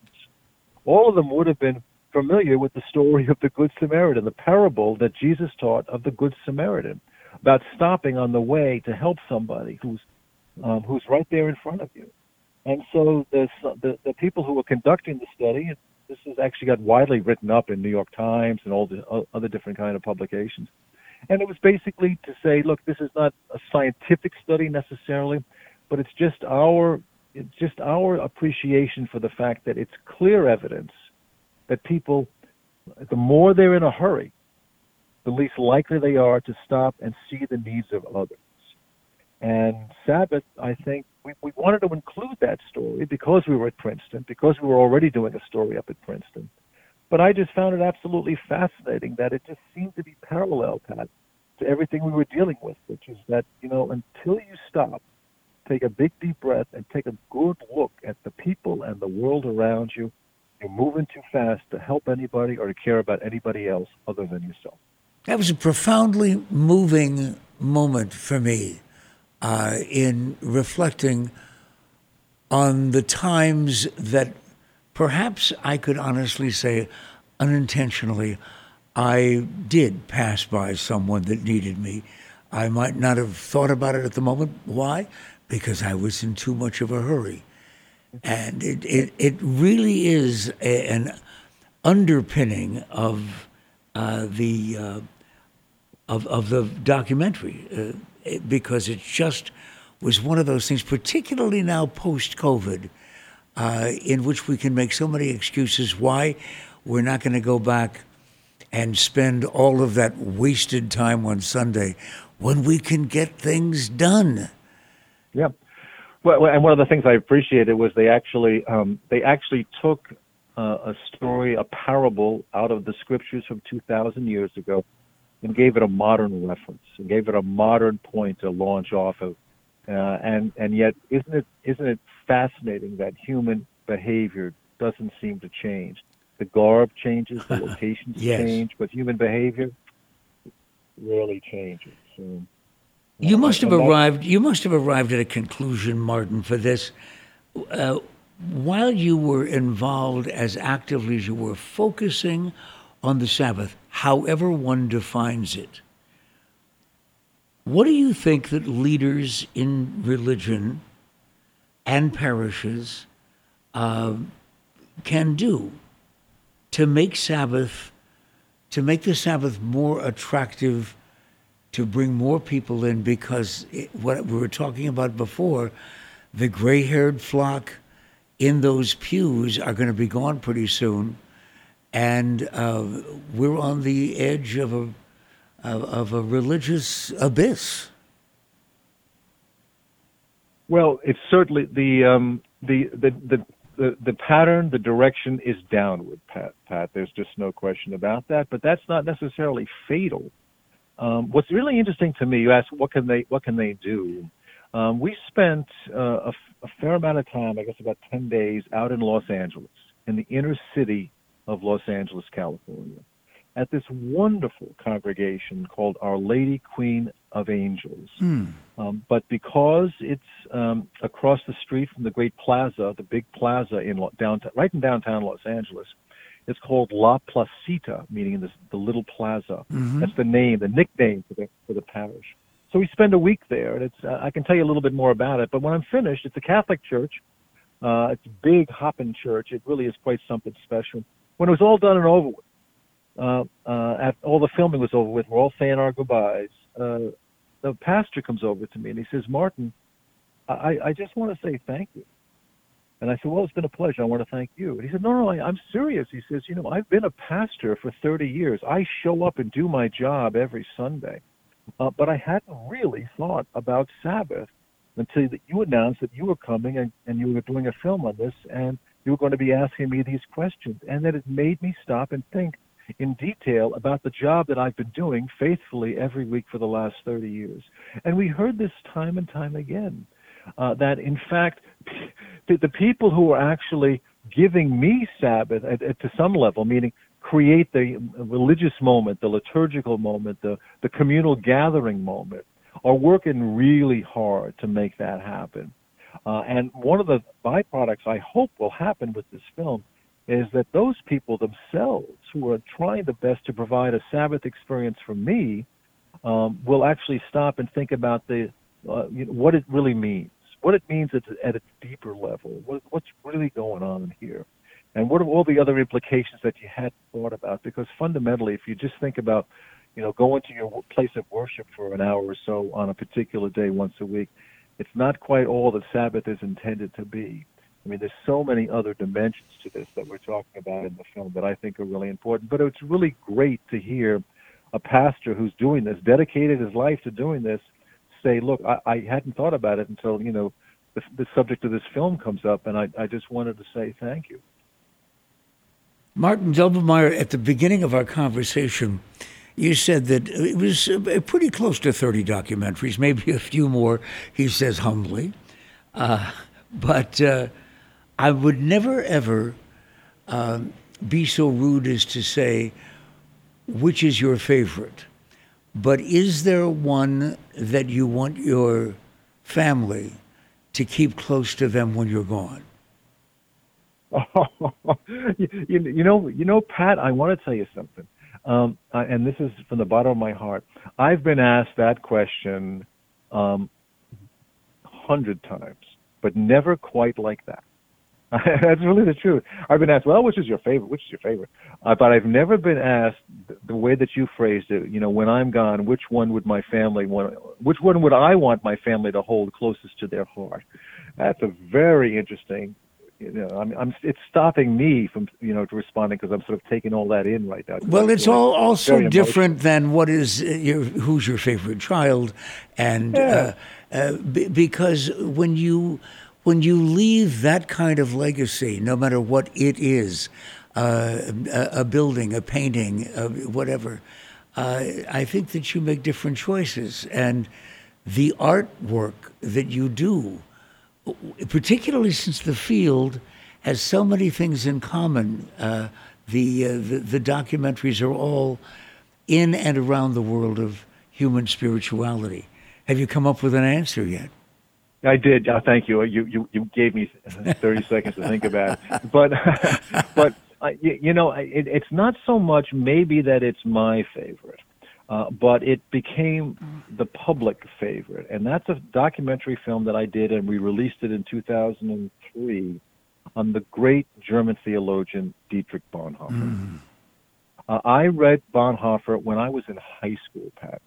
C: All of them would have been familiar with the story of the Good Samaritan, the parable that Jesus taught of the Good Samaritan, about stopping on the way to help somebody who's um, who's right there in front of you. And so the, the the people who were conducting the study, this has actually got widely written up in New York Times and all the other different kind of publications. And it was basically to say, look, this is not a scientific study necessarily, but it's just our it's just our appreciation for the fact that it's clear evidence that people, the more they're in a hurry, the least likely they are to stop and see the needs of others. And Sabbath, I think, we, we wanted to include that story because we were at Princeton, because we were already doing a story up at Princeton. But I just found it absolutely fascinating that it just seemed to be parallel, Pat, to everything we were dealing with, which is that, you know, until you stop, take a big deep breath, and take a good look at the people and the world around you, you're moving too fast to help anybody or to care about anybody else other than yourself.
B: That was a profoundly moving moment for me uh, in reflecting on the times that perhaps I could honestly say unintentionally I did pass by someone that needed me. I might not have thought about it at the moment. Why? Because I was in too much of a hurry. And it, it, it really is a, an underpinning of uh, the uh, of, of the documentary uh, because it just was one of those things, particularly now post COVID, uh, in which we can make so many excuses why we're not going to go back and spend all of that wasted time on Sunday when we can get things done.
C: Yeah. Well, and one of the things I appreciated was they actually um, they actually took uh, a story, a parable out of the scriptures from 2,000 years ago, and gave it a modern reference and gave it a modern point to launch off of. Uh, and and yet, isn't it isn't it fascinating that human behavior doesn't seem to change? The garb changes, the *laughs* locations
B: yes.
C: change, but human behavior rarely changes. So,
B: you must have arrived. You must have arrived at a conclusion, Martin, for this. Uh, while you were involved as actively as you were, focusing on the Sabbath, however one defines it, what do you think that leaders in religion and parishes uh, can do to make Sabbath, to make the Sabbath more attractive, to bring more people in? Because it, what we were talking about before, the gray-haired flock in those pews are going to be gone pretty soon, and uh, we're on the edge of a of, of a religious abyss.
C: Well, it's certainly the um, the, the the the the pattern, the direction is downward, Pat. Pat, there's just no question about that. But that's not necessarily fatal. Um, what's really interesting to me, you ask, what can they what can they do? Um, we spent uh, a, a fair amount of time, I guess about ten days, out in Los Angeles, in the inner city of Los Angeles, California at this wonderful congregation called Our Lady Queen of Angels.
B: Hmm.
C: Um, but because it's um, across the street from the great plaza, the big plaza in downtown, right in downtown Los Angeles, it's called La Placita, meaning the, the little plaza.
B: Mhm.
C: That's the name, the nickname for the for the parish. So we spend a week there, and it's uh, I can tell you a little bit more about it. But when I'm finished, it's a Catholic church. Uh, it's a big hopping church. It really is quite something special. When it was all done and over with, uh, uh, after all the filming was over with, we're all saying our goodbyes. Uh, the pastor comes over to me and he says, "Martin, I, I just want to say thank you." And I said, "Well, it's been a pleasure. I want to thank you." And he said, "No, no, I, I'm serious." He says, "You know, I've been a pastor for 30 years. I show up and do my job every Sunday, uh, but I hadn't really thought about Sabbath until that you announced that you were coming and, and you were doing a film on this, and you were going to be asking me these questions, and that it made me stop and think." in detail about the job that I've been doing faithfully every week for the last 30 years. And we heard this time and time again uh, that, in fact, *laughs* the, people who are actually giving me Sabbath at, at, to some level, meaning create the religious moment, the liturgical moment, the, the communal gathering moment, are working really hard to make that happen. Uh, and one of the byproducts I hope will happen with this film is that those people themselves who are trying the best to provide a Sabbath experience for me um, will actually stop and think about the uh, you know, what it really means, what it means at, at a deeper level, what, what's really going on here, and what are all the other implications that you hadn't thought about. Because fundamentally, if you just think about you know going to your place of worship for an hour or so on a particular day once a week, it's not quite all that Sabbath is intended to be. I mean, there's so many other dimensions to this that we're talking about in the film that I think are really important. But it's really great to hear a pastor who's doing this, dedicated his life to doing this, say, "Look, I, I hadn't thought about it until you know the, the subject of this film comes up, and I, I just wanted to say thank you."
B: Martin Doblmeier, at the beginning of our conversation, you said that it was pretty close to 30 documentaries, maybe a few more, he says humbly. Uh, but uh, I would never, ever uh, be so rude as to say which is your favorite. But is there one that you want your family to keep close to them when you're gone? *laughs*
C: you, you know, you know, Pat. I want to tell you something, um, and this is from the bottom of my heart. I've been asked that question um, hundred times, but never quite like that. *laughs* That's really the truth. I've been asked, well, which is your favorite? Which is your favorite? Uh, but I've never been asked the way that you phrased it. You know, when I'm gone, which one would my family want? Which one would I want my family to hold closest to their heart? That's a very interesting. You know, I'm, I'm it's stopping me from you know responding because I'm sort of taking all that in right now.
B: Well, it's all also different than what is uh, your who's your favorite child, and
C: Yeah.
B: uh, uh, b- because when you when you leave that kind of legacy, no matter what it is, uh, a, building, a painting, uh, whatever, uh, I think that you make different choices, and the artwork that you do particularly since the field has so many things in common. Uh, the, uh, the the documentaries are all in and around the world of human spirituality. Have you come up with an answer yet?
C: I did. Uh, thank you. You you you gave me 30 *laughs* seconds to think about it. But *laughs* but uh, you, you know, it, it's not so much maybe that it's my favorite, uh, but it became the public favorite, and that's a documentary film that I did, and we released it in 2003 on the great German theologian Dietrich Bonhoeffer. Uh, I read Bonhoeffer when I was in high school, Pat.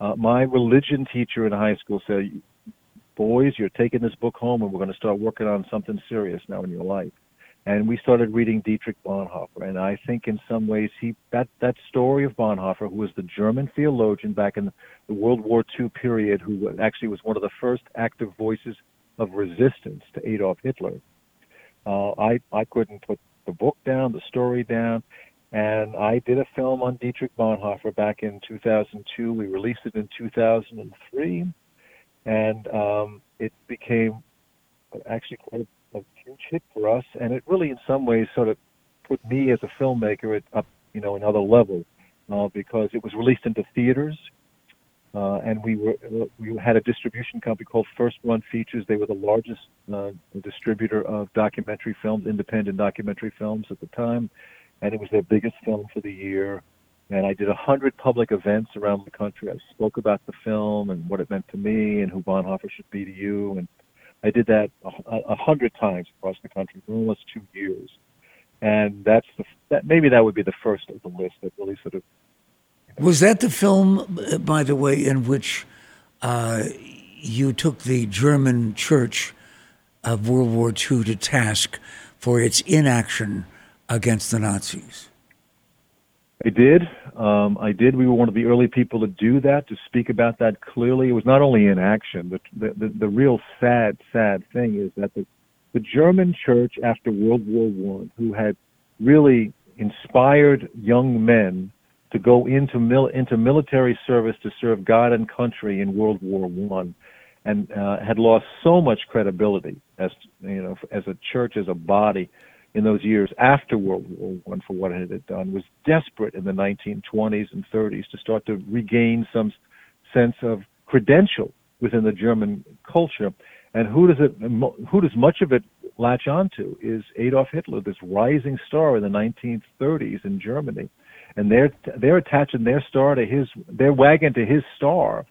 C: Uh, my religion teacher in high school said, boys, you're taking this book home and we're going to start working on something serious now in your life. And we started reading Dietrich Bonhoeffer. And I think in some ways he that, that story of Bonhoeffer, who was the German theologian back in the World War II period, who actually was one of the first active voices of resistance to Adolf Hitler. Uh, I, I couldn't put the book down, the story down. And I did a film on Dietrich Bonhoeffer back in 2002. We released it in 2003 and um, it became actually quite a, a huge hit for us. And it really, in some ways, sort of put me as a filmmaker at up, you know, another level. uh, because it was released into theaters. Uh, and we were uh, we had a distribution company called First Run Features. They were the largest uh, distributor of documentary films, independent documentary films at the time, and it was their biggest film for the year. And I did a hundred public events around the country. I spoke about the film and what it meant to me, and who Bonhoeffer should be to you. And I did that a, a hundred times across the country for almost two years. And that's the that maybe that would be the first of the list that really sort of
B: was that the film, by the way, in which uh, you took the German church of World War II to task for its inaction against the Nazis?
C: I did. Um, I did. We were one of the early people to do that, to speak about that clearly. It was not only inaction. The, the, the, the real sad, sad thing is that the, the German church after World War One, who had really inspired young men to go into mil- into military service to serve God and country in World War One, and uh, had lost so much credibility as you know as a church as a body in those years after World War One for what it had done was desperate in the 1920s and 30s to start to regain some sense of credential within the German culture. And who does it who does much of it latch onto is Adolf Hitler, this rising star in the 1930s in Germany. And they're they're attaching their star to his their wagon to his star.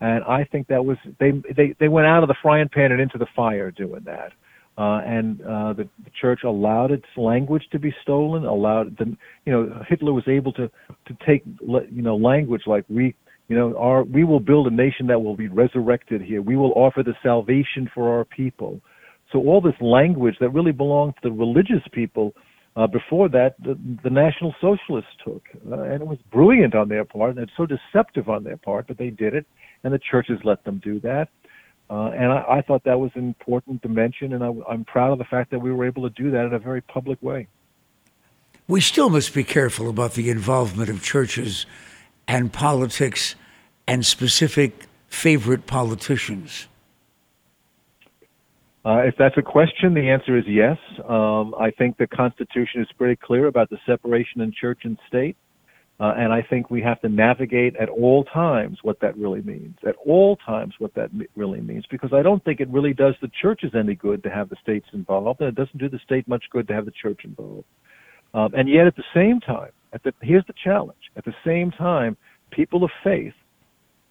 C: And i think that was they they they went out of the frying pan and into the fire doing that uh, and uh, the, the church allowed its language to be stolen. Allowed the, you know, Hitler was able to to take you know language like we, you know, our we will build a nation that will be resurrected here. We will offer the salvation for our people. So all this language that really belonged to the religious people uh, before that, the, the National Socialists took, uh, and it was brilliant on their part, and it's so deceptive on their part, but they did it, and the churches let them do that. Uh, and I, I thought that was an important dimension, and I, I'm proud of the fact that we were able to do that in a very public way.
B: We still must be careful about the involvement of churches and politics and specific favorite politicians.
C: Uh, if that's a question, the answer is yes. Um, I think the Constitution is pretty clear about the separation in church and state. Uh, and I think we have to navigate at all times what that really means. At all times, what that really means, because I don't think it really does the churches any good to have the states involved, and it doesn't do the state much good to have the church involved. Um, and yet, at the same time, at the, here's the challenge: at the same time, people of faith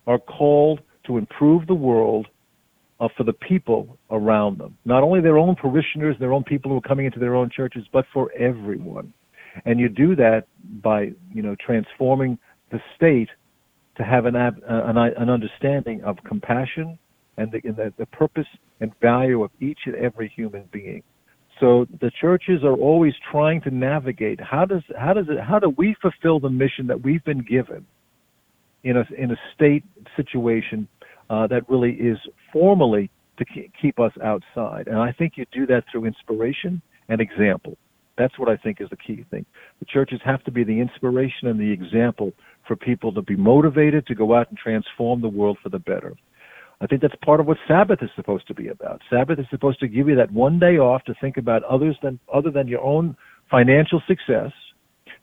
C: are called to improve the world uh, for the people around them. Not only their own parishioners, their own people who are coming into their own churches, but for everyone. And you do that by, you know, transforming the state to have an, an, an understanding of compassion and the, and the, the purpose and value of each and every human being. So the churches are always trying to navigate how does how does it how do we fulfill the mission that we've been given in a in a state situation uh, that really is formally to keep us outside. And I think you do that through inspiration and example. That's what I think is the key thing. The churches have to be the inspiration and the example for people to be motivated to go out and transform the world for the better. I think that's part of what Sabbath is supposed to be about. Sabbath is supposed to give you that one day off to think about others than other than your own financial success.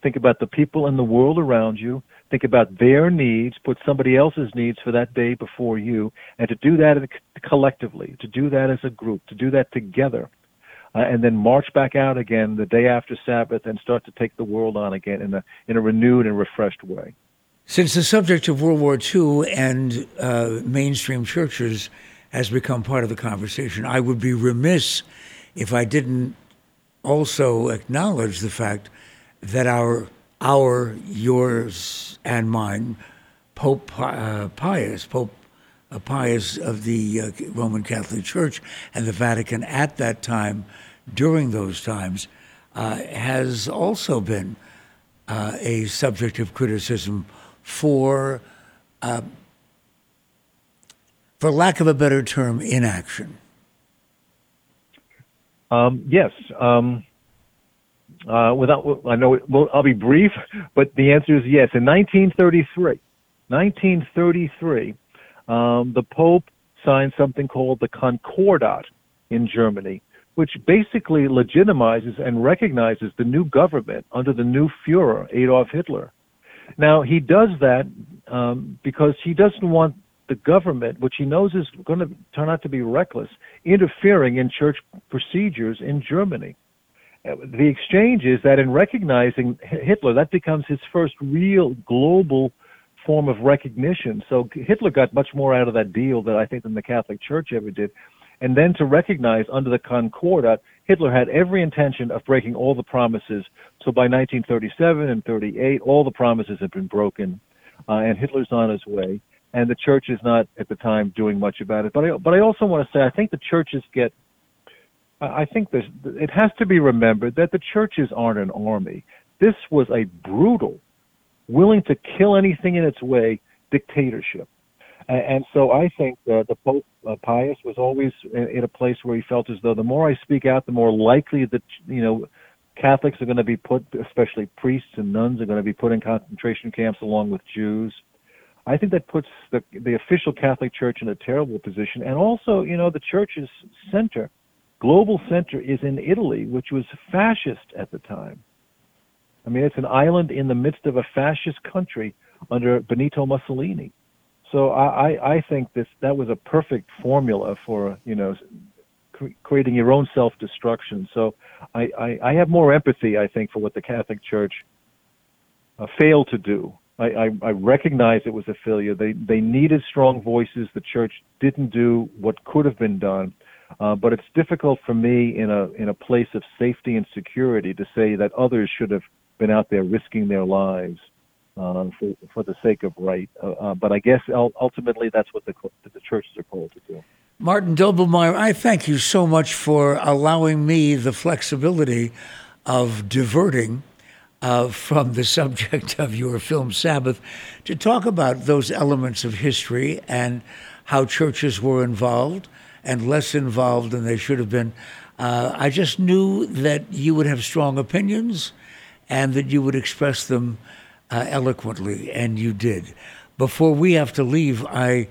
C: Think about the people in the world around you think about their needs, put somebody else's needs for that day before you, and to do that collectively, to do that as a group, to do that together, uh, and then march back out again the day after Sabbath and start to take the world on again in a in a renewed and refreshed way.
B: Since the subject of World War II and uh, mainstream churches has become part of the conversation, I would be remiss if I didn't also acknowledge the fact that our our, yours, and mine, Pope uh, Pius, Pope Pius of the uh, Roman Catholic Church and the Vatican at that time, during those times, uh, has also been uh, a subject of criticism for, for lack of a better term, inaction.
C: Um, yes. Um, uh, without, I know it, well, I'll be brief, but the answer is yes. In 1933, 1933, um, the Pope signed something called the Concordat in Germany, which basically legitimizes and recognizes the new government under the new Fuhrer, Adolf Hitler. Now he does that um, because he doesn't want the government, which he knows is going to turn out to be reckless, interfering in church procedures in Germany. Uh, the exchange is that in recognizing Hitler, that becomes his first real global form of recognition. So Hitler got much more out of that deal than I think than the Catholic Church ever did. And then to recognize under the Concordat, Hitler had every intention of breaking all the promises. So by 1937 and 38, all the promises have been broken, uh, and Hitler's on his way. And the church is not at the time doing much about it. But I, but I also want to say I think the churches get. I think this. It has to be remembered that the churches aren't an army. This was a brutal willing to kill anything in its way dictatorship. And, and so I think uh, the Pope uh, Pius was always in, in a place where he felt as though the more I speak out, the more likely that you know Catholics are going to be put, especially priests and nuns, are going to be put in concentration camps along with Jews. I think that puts the the official Catholic Church in a terrible position, and also, you know, the Church's center, global center, is in Italy, which was fascist at the time. I mean, it's an island in the midst of a fascist country under Benito Mussolini. So I, I, I think this that was a perfect formula for you know cre- creating your own self destruction. So I, I, I have more empathy, I think, for what the Catholic Church uh, failed to do. I, I, I recognize it was a failure. They they needed strong voices. The church didn't do what could have been done. Uh, but it's difficult for me in a in a place of safety and security to say that others should have been out there risking their lives uh, for, for the sake of right. Uh, uh, but I guess ultimately that's what the, the churches are called to do.
B: Martin Doblmeier, I thank you so much for allowing me the flexibility of diverting uh, from the subject *laughs* of your film Sabbath to talk about those elements of history and how churches were involved and less involved than they should have been. Uh, I just knew that you would have strong opinions and that you would express them uh, eloquently, and you did. Before we have to leave, I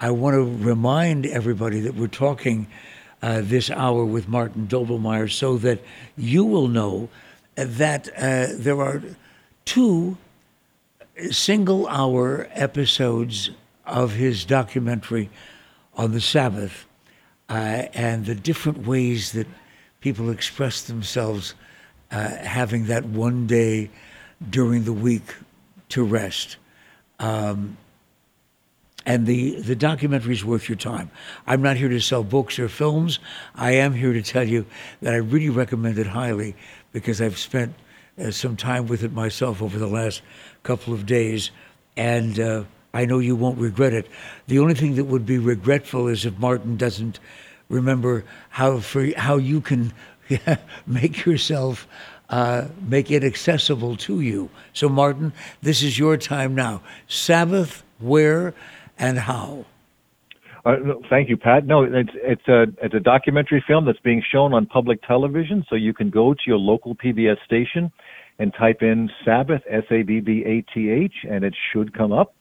B: I want to remind everybody that we're talking uh, this hour with Martin Doblmeier so that you will know that uh, there are two single hour episodes of his documentary on the Sabbath uh, and the different ways that people express themselves uh, having that one day during the week to rest. Um, and the, the documentary is worth your time. I'm not here to sell books or films. I am here to tell you that I really recommend it highly because I've spent uh, some time with it myself over the last couple of days, and uh, I know you won't regret it. The only thing that would be regretful is if Martin doesn't remember how for how you can *laughs* make yourself uh, make it accessible to you. So, Martin, this is your time now. Sabbath, where and how?
C: Uh, thank you, Pat. No, it's it's a it's a documentary film that's being shown on public television, so you can go to your local PBS station and type in Sabbath S A B B A T H, and it should come up.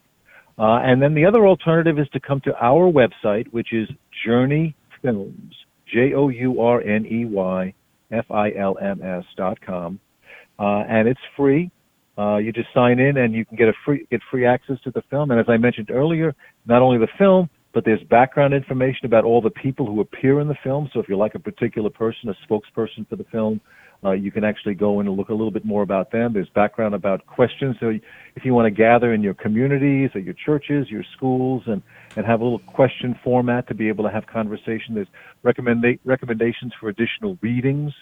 C: Uh, and then the other alternative is to come to our website, which is Journey Films, J O U R N E Y F I L M S dot com, uh, and it's free. Uh, you just sign in and you can get a free get free access to the film. And as I mentioned earlier, not only the film, but there's background information about all the people who appear in the film. So if you like a particular person, a spokesperson for the film, uh, you can actually go in and look a little bit more about them. There's background about questions. So if you want to gather in your communities or your churches, your schools, and, and have a little question format to be able to have conversation, there's recommend recommendations for additional readings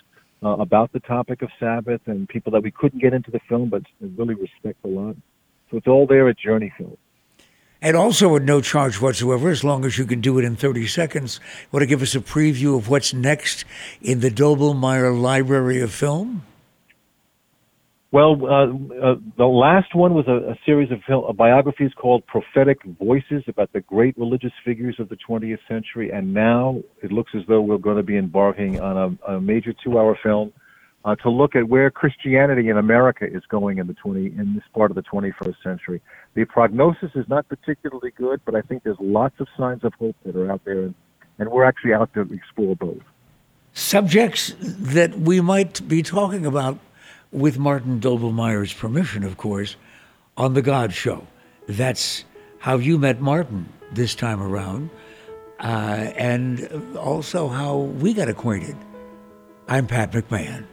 C: uh, about the topic of Sabbath and people that we couldn't get into the film, but really respect a lot. So it's all there at Journey Film.
B: And also at no charge whatsoever, as long as you can do it in 30 seconds. Want to give us a preview of what's next in the Doblmeier Library of Film?
C: Well, uh, uh, the last one was a, a series of film, biographies called Prophetic Voices about the great religious figures of the 20th century. And now it looks as though we're going to be embarking on a, a major two-hour film uh, to look at where Christianity in America is going in the 20 in this part of the 21st century. The prognosis is not particularly good, but I think there's lots of signs of hope that are out there, and, and we're actually out to explore both.
B: Subjects that we might be talking about with Martin Doblmeier's permission, of course, on The God Show. That's how you met Martin this time around, uh, and also how we got acquainted. I'm Pat McMahon.